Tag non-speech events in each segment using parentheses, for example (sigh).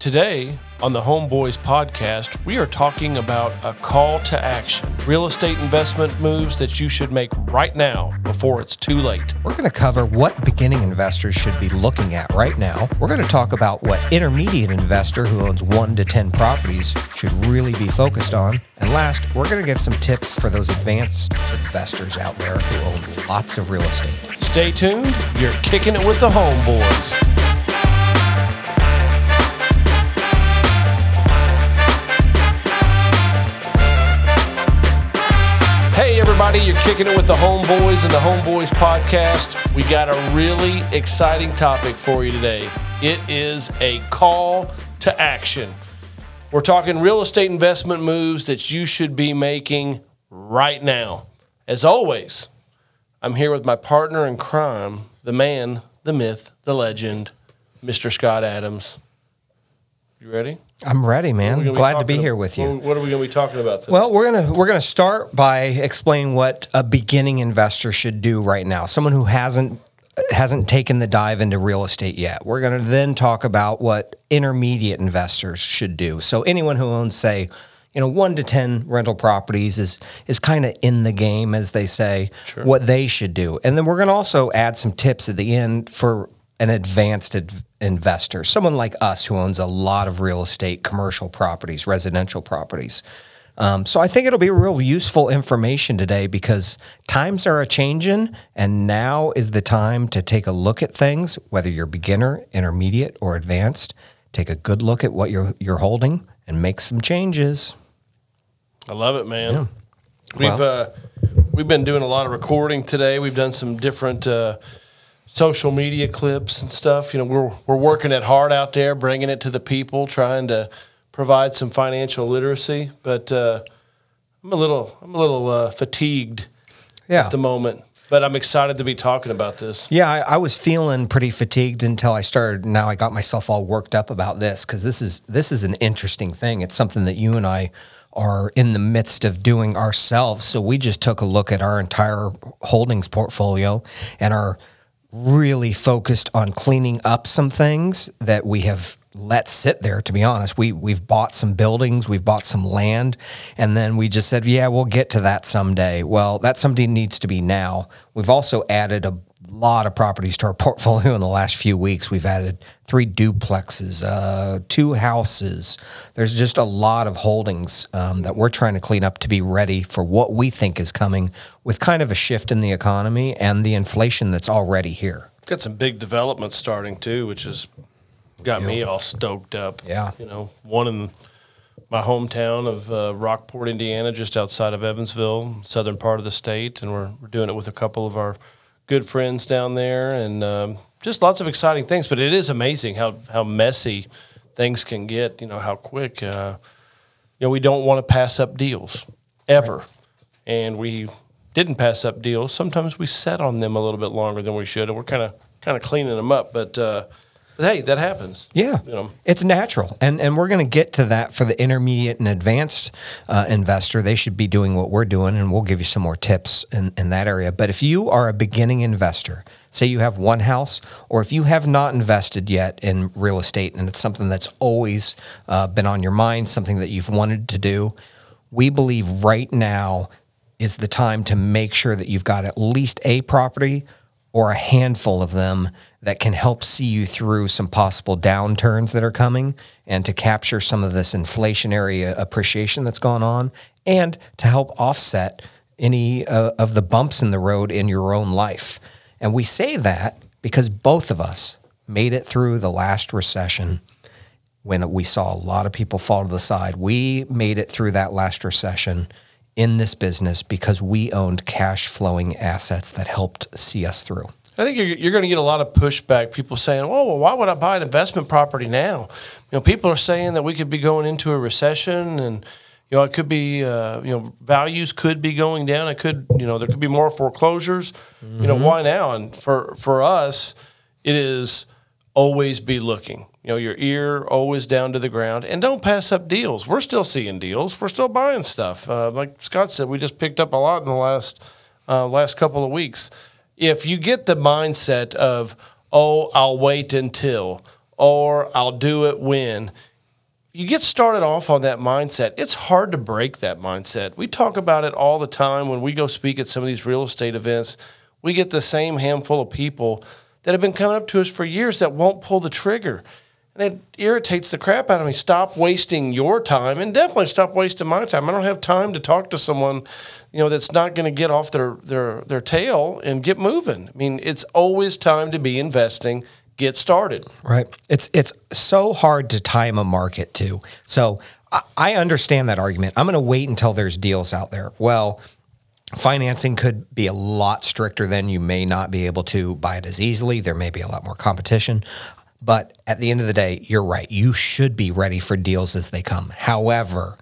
Today on the Homeboys podcast, we are talking about a call to action real estate investment moves that you should make right now before it's too late. We're going to cover what beginning investors should be looking at right now. We're going to talk about what intermediate investor who owns one to 10 properties should really be focused on. And last, we're going to give some tips for those advanced investors out there who own lots of real estate. Stay tuned. You're kicking it with the Homeboys. Everybody. You're kicking it with the Homeboys and the Homeboys podcast. We got a really exciting topic for you today. It is a call to action. We're talking real estate investment moves that you should be making right now. As always, I'm here with my partner in crime, the man, the myth, the legend, Mr. Scott Adams. You ready? I'm ready, man. Glad to be here with you. What are we going to be talking about today? Well, we're gonna we're gonna start by explaining what a beginning investor should do right now. Someone who hasn't hasn't taken the dive into real estate yet. We're going to then talk about what intermediate investors should do. So anyone who owns, say, you know, one to ten rental properties is is kind of in the game, as they say. Sure. What they should do, and then we're going to also add some tips at the end for an advanced investor, someone like us who owns a lot of real estate, commercial properties, residential properties. Um, so I think it'll be real useful information today because times are a changing, and now is the time to take a look at things, whether you're beginner, intermediate, or advanced. Take a good look at what you're you're holding and make some changes. I love it, man. Yeah. We've well, uh, we've been doing a lot of recording today. We've done some different. Uh, social media clips and stuff. You know, we're we're working it hard out there, bringing it to the people, trying to provide some financial literacy. But uh, I'm a little I'm a little uh, fatigued yeah. at the moment. But I'm excited to be talking about this. Yeah, I, I, was feeling pretty fatigued until I started. Now I got myself all worked up about this because this is this is an interesting thing. It's something that you and I are in the midst of doing ourselves. So we just took a look at our entire holdings portfolio and our really focused on cleaning up some things that we have let sit there to be honest. We we've bought some buildings we've bought some land and then we just said yeah we'll get to that someday. Well that someday needs to be now. We've also added a lot of properties to our (laughs) portfolio in the last few weeks. We've added three duplexes, uh, two houses. There's just a lot of holdings um, that we're trying to clean up to be ready for what we think is coming with kind of a shift in the economy and the inflation that's already here. Got some big developments starting too, which has got me all stoked up. Yeah. You know, one in my hometown of uh, Rockport, Indiana, just outside of Evansville, southern part of the state. And we're, we're doing it with a couple of our – good friends down there, and um, just lots of exciting things. But it is amazing how how messy things can get. You know how quick. Uh, you know we don't want to pass up deals ever, right. and we didn't pass up deals. Sometimes we sat on them a little bit longer than we should, and we're kind of kind of cleaning them up. But uh, but hey, that happens. Yeah, you know. it's natural, and and we're going to get to that for the intermediate and advanced uh, investor. They should be doing what we're doing, and we'll give you some more tips in, in that area. But if you are a beginning investor, say you have one house, or if you have not invested yet in real estate, and it's something that's always uh, been on your mind, something that you've wanted to do, we believe right now is the time to make sure that you've got at least a property or a handful of them that can help see you through some possible downturns that are coming and to capture some of this inflationary appreciation that's gone on and to help offset any uh, of the bumps in the road in your own life. And we say that because both of us made it through the last recession when we saw a lot of people fall to the side. We made it through that last recession in this business because we owned cash flowing assets that helped see us through. I think you're, you're going to get a lot of pushback. People saying, "Oh, well, why would I buy an investment property now?" You know, people are saying that we could be going into a recession, and you know, it could be, uh, you know, values could be going down. It could, you know, there could be more foreclosures. Mm-hmm. You know, mm-hmm. why now? And for for us, it is always be looking. You know, your ear always down to the ground, and don't pass up deals. We're still seeing deals. We're still buying stuff. Uh, like Scott said, we just picked up a lot in the last uh, last couple of weeks if you get the mindset of, oh, I'll wait until, or I'll do it when. You get started off on that mindset. It's hard to break that mindset. We talk about it all the time when we go speak at some of these real estate events. We get the same handful of people that have been coming up to us for years that won't pull the trigger. And it irritates the crap out of me. Stop wasting your time and definitely stop wasting my time. I don't have time to talk to someone, you know, that's not going to get off their, their, their tail and get moving. I mean, it's always time to be investing. Get started. Right. It's it's so hard to time a market too. So I, understand that argument. I'm going to wait until there's deals out there. Well, financing could be a lot stricter then you may not be able to buy it as easily there may be a lot more competition but at the end of the day you're right you should be ready for deals as they come however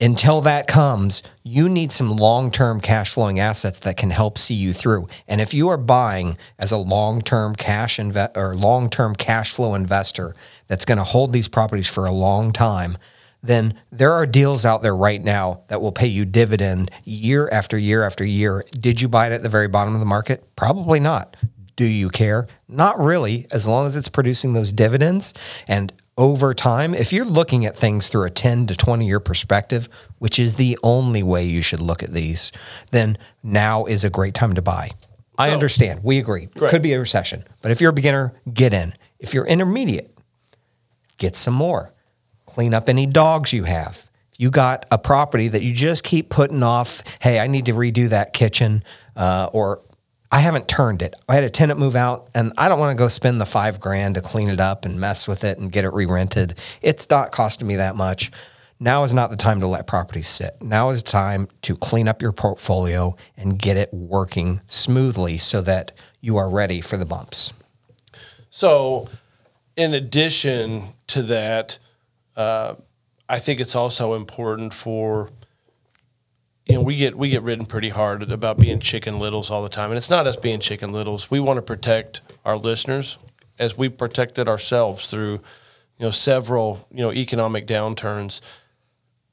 until that comes you need some long-term cash flowing assets that can help see you through and if you are buying as a long-term cash inve- or long-term cash flow investor that's going to hold these properties for a long time then there are deals out there right now that will pay you dividend year after year after year. Did you buy it at the very bottom of the market? Probably not. Do you care? Not really, as long as it's producing those dividends. And over time, if you're looking at things through a 10 to 20 year perspective, which is the only way you should look at these, then now is a great time to buy. I understand. We agree. Right. Could be a recession. But if you're a beginner, get in. If you're intermediate, get some more. Clean up any dogs you have. If you got a property that you just keep putting off, hey, I need to redo that kitchen, uh, or I haven't turned it. I had a tenant move out, and I don't want to go spend the five grand to clean it up and mess with it and get it re rented. It's not costing me that much. Now is not the time to let properties sit. Now is time to clean up your portfolio and get it working smoothly so that you are ready for the bumps. So, in addition to that, uh, I think it's also important for you know we get we get written pretty hard about being chicken littles all the time, and it's not us being chicken littles. We want to protect our listeners as we protected ourselves through you know several you know economic downturns.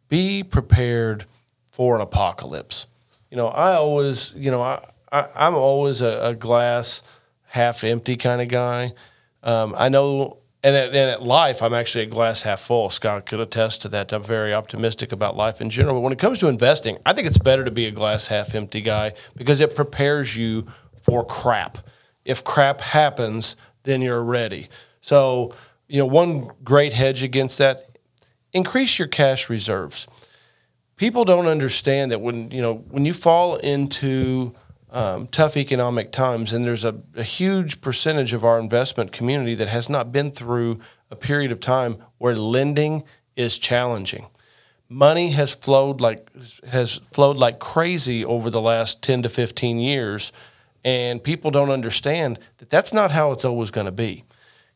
Be prepared for an apocalypse. You know, I always you know I, I I'm always a, a glass half empty kind of guy. Um, I know and and at life, I'm actually a glass half full. Scott could attest to that. I'm very optimistic about life in general. But when it comes to investing, I think it's better to be a glass half empty guy because it prepares you for crap. If crap happens, then you're ready. So, you know, one great hedge against that, increase your cash reserves. People don't understand that when, you know, when you fall into um, tough economic times, and there's a, a, huge percentage of our investment community that has not been through a period of time where lending is challenging. Money has flowed like has flowed like crazy over the last 10 to 15 years, and people don't understand that that's not how it's always going to be.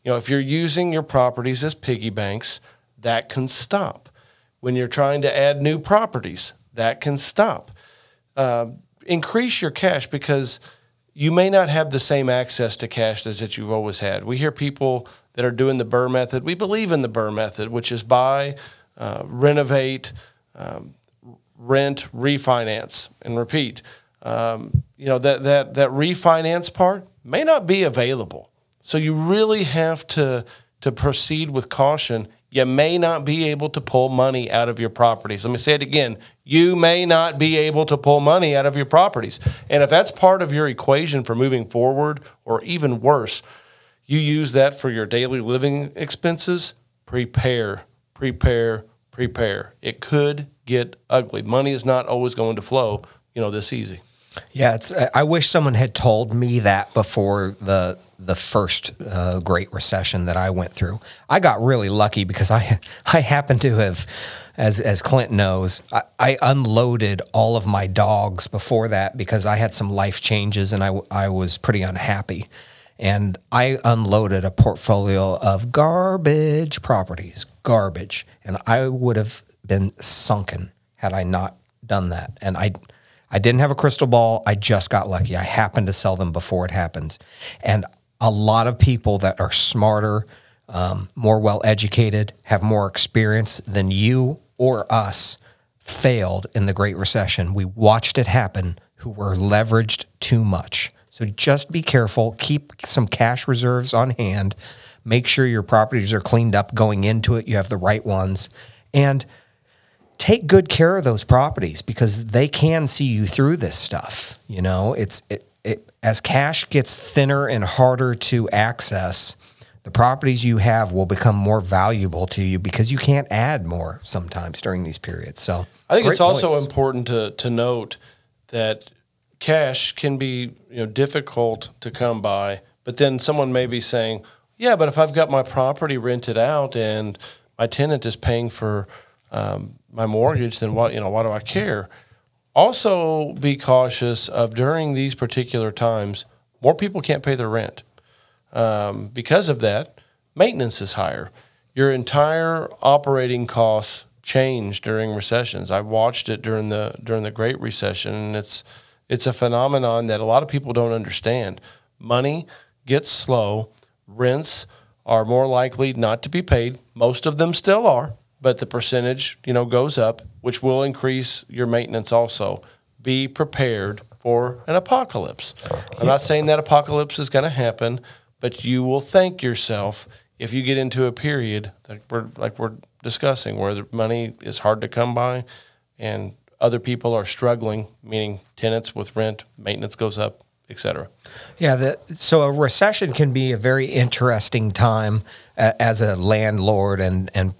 You know, if you're using your properties as piggy banks, that can stop. When you're trying to add new properties, that can stop. Uh, increase your cash because you may not have the same access to cash as that you've always had. We hear people that are doing the BRRRR method. We believe in the BRRRR method, which is buy, uh, renovate, um, rent, refinance, and repeat. Um, you know that that that refinance part may not be available, so you really have to to proceed with caution you may not be able to pull money out of your properties. Let me say it again. You may not be able to pull money out of your properties. And if that's part of your equation for moving forward, or even worse, you use that for your daily living expenses, prepare, prepare, prepare. It could get ugly. Money is not always going to flow, you know, this easy. Yeah, it's. I wish someone had told me that before the the first uh, Great Recession that I went through. I got really lucky because I (laughs) I happened to have, as as Clint knows, I, I unloaded all of my dogs before that because I had some life changes and I I was pretty unhappy, and I unloaded a portfolio of garbage properties, garbage, and I would have been sunken had I not done that, and I. I didn't have a crystal ball. I just got lucky. I happened to sell them before it happens. And a lot of people that are smarter, um, more well educated, have more experience than you or us failed in the Great Recession. We watched it happen who were leveraged too much. So just be careful, keep some cash reserves on hand, Make sure your properties are cleaned up going into it. You have the right ones. And take good care of those properties because they can see you through this stuff. You know, it's it, it as cash gets thinner and harder to access, the properties you have will become more valuable to you because you can't add more sometimes during these periods. So I think it's also important to to note that cash can be you know difficult to come by, but then someone may be saying, "Yeah, but if I've got my property rented out and my tenant is paying for um, my mortgage, then what you know? Why do I care?" Also, be cautious of during these particular times, more people can't pay their rent. Um, because of that, maintenance is higher. Your entire operating costs change during recessions. I watched it during the during the Great Recession, and it's it's a phenomenon that a lot of people don't understand. Money gets slow. Rents are more likely not to be paid. Most of them still are, but the percentage you know goes up, which will increase your maintenance also. Be prepared for an apocalypse. I'm not saying that apocalypse is going to happen, but you will thank yourself if you get into a period like we're like we're discussing where the money is hard to come by and other people are struggling, meaning tenants with rent, maintenance goes up, etc. Yeah, the, so a recession can be a very interesting time uh, as a landlord and and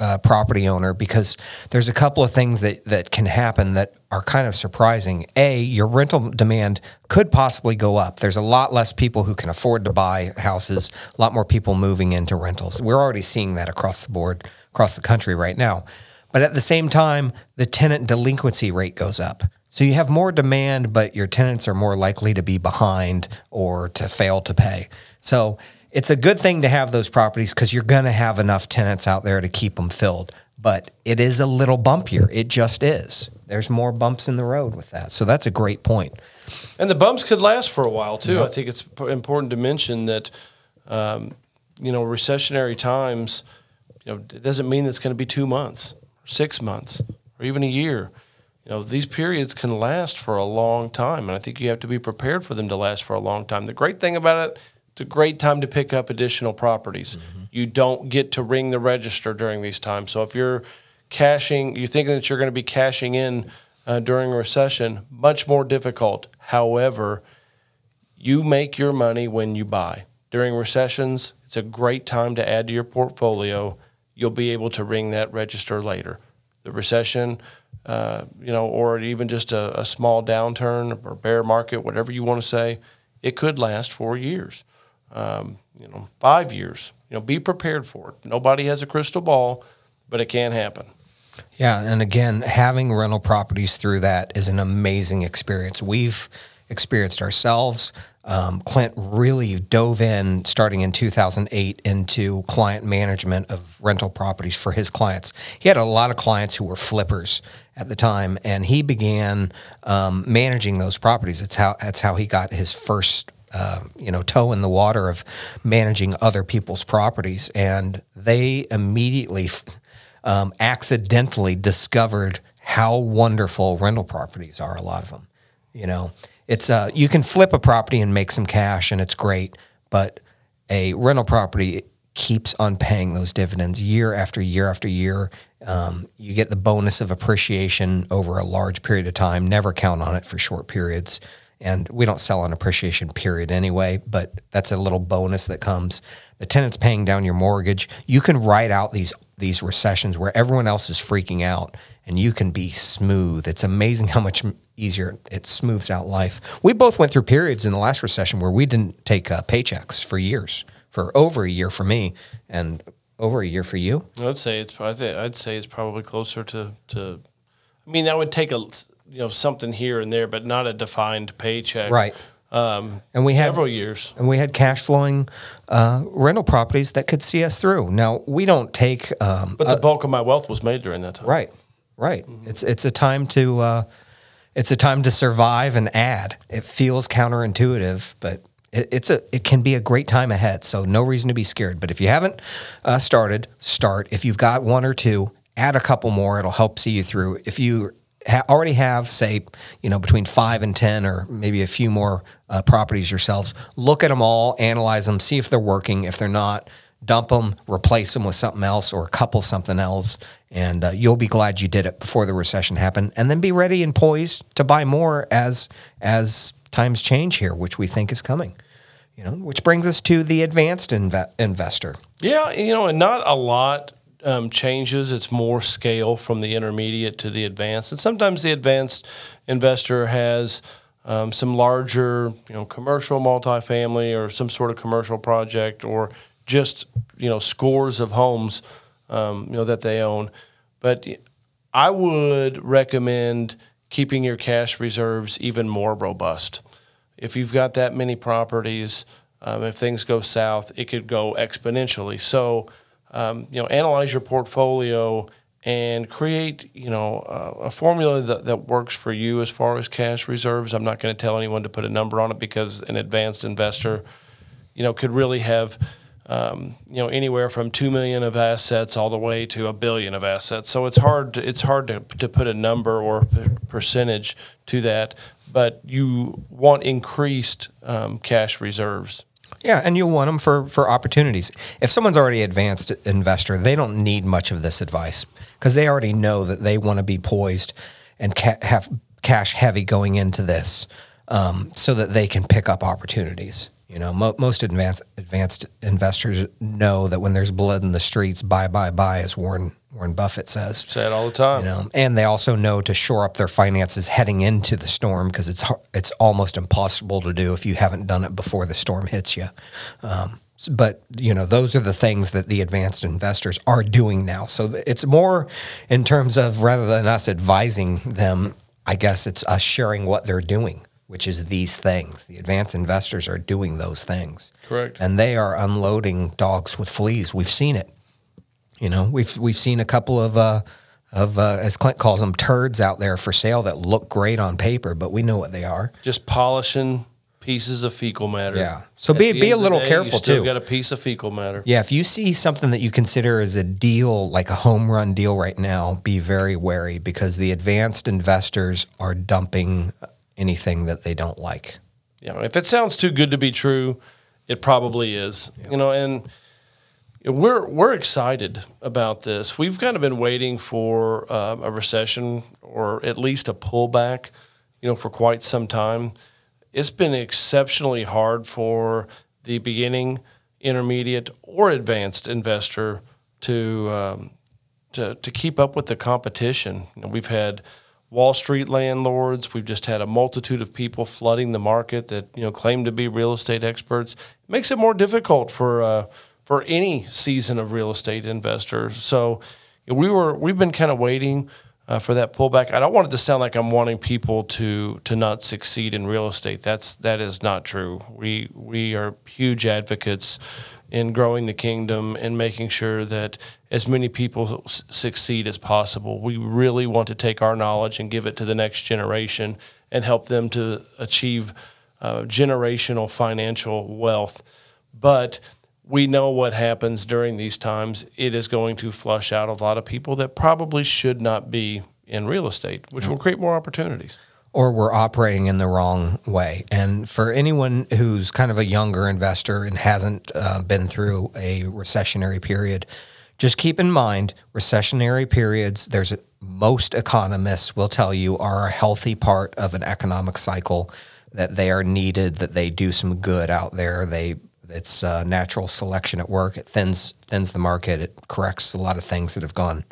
uh, property owner because there's a couple of things that that can happen that are kind of surprising. A, your rental demand could possibly go up. There's a lot less people who can afford to buy houses. A lot more people moving into rentals. We're already seeing that across the board, across the country right now. But at the same time, the tenant delinquency rate goes up. So you have more demand, but your tenants are more likely to be behind or to fail to pay. So it's a good thing to have those properties because you're going to have enough tenants out there to keep them filled. But it is a little bumpier. It just is. There's more bumps in the road with that. So that's a great point. And the bumps could last for a while too. I think it's important to mention that, um, you know, recessionary times, you know, it doesn't mean it's going to be two months, or six months, or even a year. You know, these periods can last for a long time, and I think you have to be prepared for them to last for a long time. The great thing about it, it's a great time to pick up additional properties. You don't get to ring the register during these times. So if you're cashing, you're thinking that you're going to be cashing in uh, during a recession, much more difficult. However, you make your money when you buy. During recessions, it's a great time to add to your portfolio. You'll be able to ring that register later. The recession, uh, you know, or even just a, a small downturn or bear market, whatever you want to say, it could last for years, um, you know, five years. You know, be prepared for it. Nobody has a crystal ball, but it can happen. Yeah, and again, having rental properties through that is an amazing experience. We've experienced ourselves. Um, Clint really dove in starting in 2008 into client management of rental properties for his clients. He had a lot of clients who were flippers at the time, and he began um, managing those properties. That's how that's how he got his first uh, you know toe in the water of managing other people's properties, and they immediately um, accidentally discovered how wonderful rental properties are. A lot of them, you know, it's uh, you can flip a property and make some cash, and it's great, but a rental property keeps on paying those dividends year after year after year. Um, you get the bonus of appreciation over a large period of time. Never count on it for short periods. And we don't sell an appreciation period anyway, but that's a little bonus that comes. The tenant's paying down your mortgage. You can ride out these these recessions where everyone else is freaking out, and you can be smooth. It's amazing how much easier it smooths out life. We both went through periods in the last recession where we didn't take uh, paychecks for years, for over a year for me, and over a year for you. I'd say it's. I I'd say it's probably closer to to. I mean, that would take a you know something here and there, but not a defined paycheck. Right. Um, And we had several years. and we had cash flowing uh, rental properties that could see us through. Now we don't take um, But the bulk of my wealth was made during that time. right, right. It's it's a time to uh, it's a time to survive and add. It feels counterintuitive, but it, it's a it can be a great time ahead. So no reason to be scared. But if you haven't uh, started, start. If you've got one or two, add a couple more. It'll help see you through. If you ha- already have, say, you know, between five and ten, or maybe a few more uh, properties yourselves, look at them all, analyze them, see if they're working. If they're not, dump them, replace them with something else or couple something else, and uh, you'll be glad you did it before the recession happened. And then be ready and poised to buy more as as times change here, which we think is coming. You know, which brings us to the advanced inve- investor. Yeah, you know, and not a lot um, changes. It's more scale from the intermediate to the advanced, and sometimes the advanced investor has um, some larger, you know, commercial multifamily or some sort of commercial project, or just you know scores of homes, um, you know, that they own. But I would recommend keeping your cash reserves even more robust. If you've got that many properties, um, if things go south, it could go exponentially. So um, you know, analyze your portfolio and create, you know, uh, a formula that, that works for you as far as cash reserves. I'm not going to tell anyone to put a number on it because an advanced investor, you know, could really have, um, you know, anywhere from two million of assets all the way to a billion of assets. So it's hard. To, it's hard to, to put a number or percentage to that. But you want increased um, cash reserves. Yeah, and you'll want them for for opportunities. If someone's already advanced investor, they don't need much of this advice because they already know that they want to be poised and ca- have cash heavy going into this, um, so that they can pick up opportunities. You know, mo- most advanced advanced investors know that when there's blood in the streets, buy, buy, buy, as Warren Warren Buffett says. Say it all the time. You know, and they also know to shore up their finances heading into the storm because it's it's almost impossible to do if you haven't done it before the storm hits you. Um, but you know, those are the things that the advanced investors are doing now. So it's more in terms of rather than us advising them, I guess it's us sharing what they're doing which is these things. The advanced investors are doing those things. Correct. And they are unloading dogs with fleas. We've seen it. You know, we've we've seen a couple of uh, of uh, as Clint calls them turds out there for sale that look great on paper, but we know what they are. Just polishing pieces of fecal matter. Yeah. So At be be a little day, careful you still too. Got a piece of fecal matter. Yeah. If you see something that you consider as a deal, like a home run deal right now, be very wary because the advanced investors are dumping anything that they don't like. Yeah. If it sounds too good to be true, it probably is. Yeah. You know, and we're we're excited about this. We've kind of been waiting for uh, a recession or at least a pullback, you know, for quite some time. It's been exceptionally hard for the beginning, intermediate, or advanced investor to um, to to keep up with the competition. You know, we've had Wall Street landlords. We've just had a multitude of people flooding the market that you know claim to be real estate experts. It makes it more difficult for uh, for any season of real estate investor. So we were we've been kind of waiting uh, for that pullback. I don't want it to sound like I'm wanting people to to not succeed in real estate. That's that is not true. We we are huge advocates in growing the kingdom and making sure that as many people s- succeed as possible. We really want to take our knowledge and give it to the next generation and help them to achieve uh, generational financial wealth. But we know what happens during these times. It is going to flush out a lot of people that probably should not be in real estate, which will create more opportunities. Or we're operating in the wrong way. And for anyone who's kind of a younger investor and hasn't uh, been through a recessionary period, just keep in mind recessionary periods, there's a, most economists will tell you are a healthy part of an economic cycle that they are needed, that they do some good out there. They it's uh, natural selection at work. It thins thins the market. It corrects a lot of things that have gone.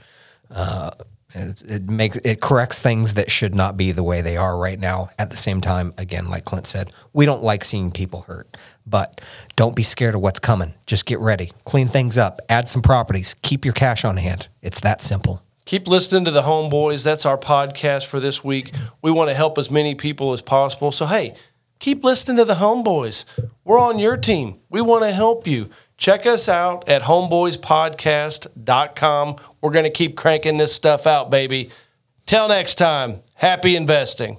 Uh, it, it, makes it corrects things that should not be the way they are right now. At the same time, again, like Clint said, we don't like seeing people hurt, but don't be scared of what's coming. Just get ready, clean things up, add some properties, keep your cash on hand. It's that simple. Keep listening to the Homeboys. That's our podcast for this week. We want to help as many people as possible. So hey keep listening to the Homeboys. We're on your team. We want to help you. Check us out at homeboyspodcast.com. We're going to keep cranking this stuff out, baby. Till next time, happy investing.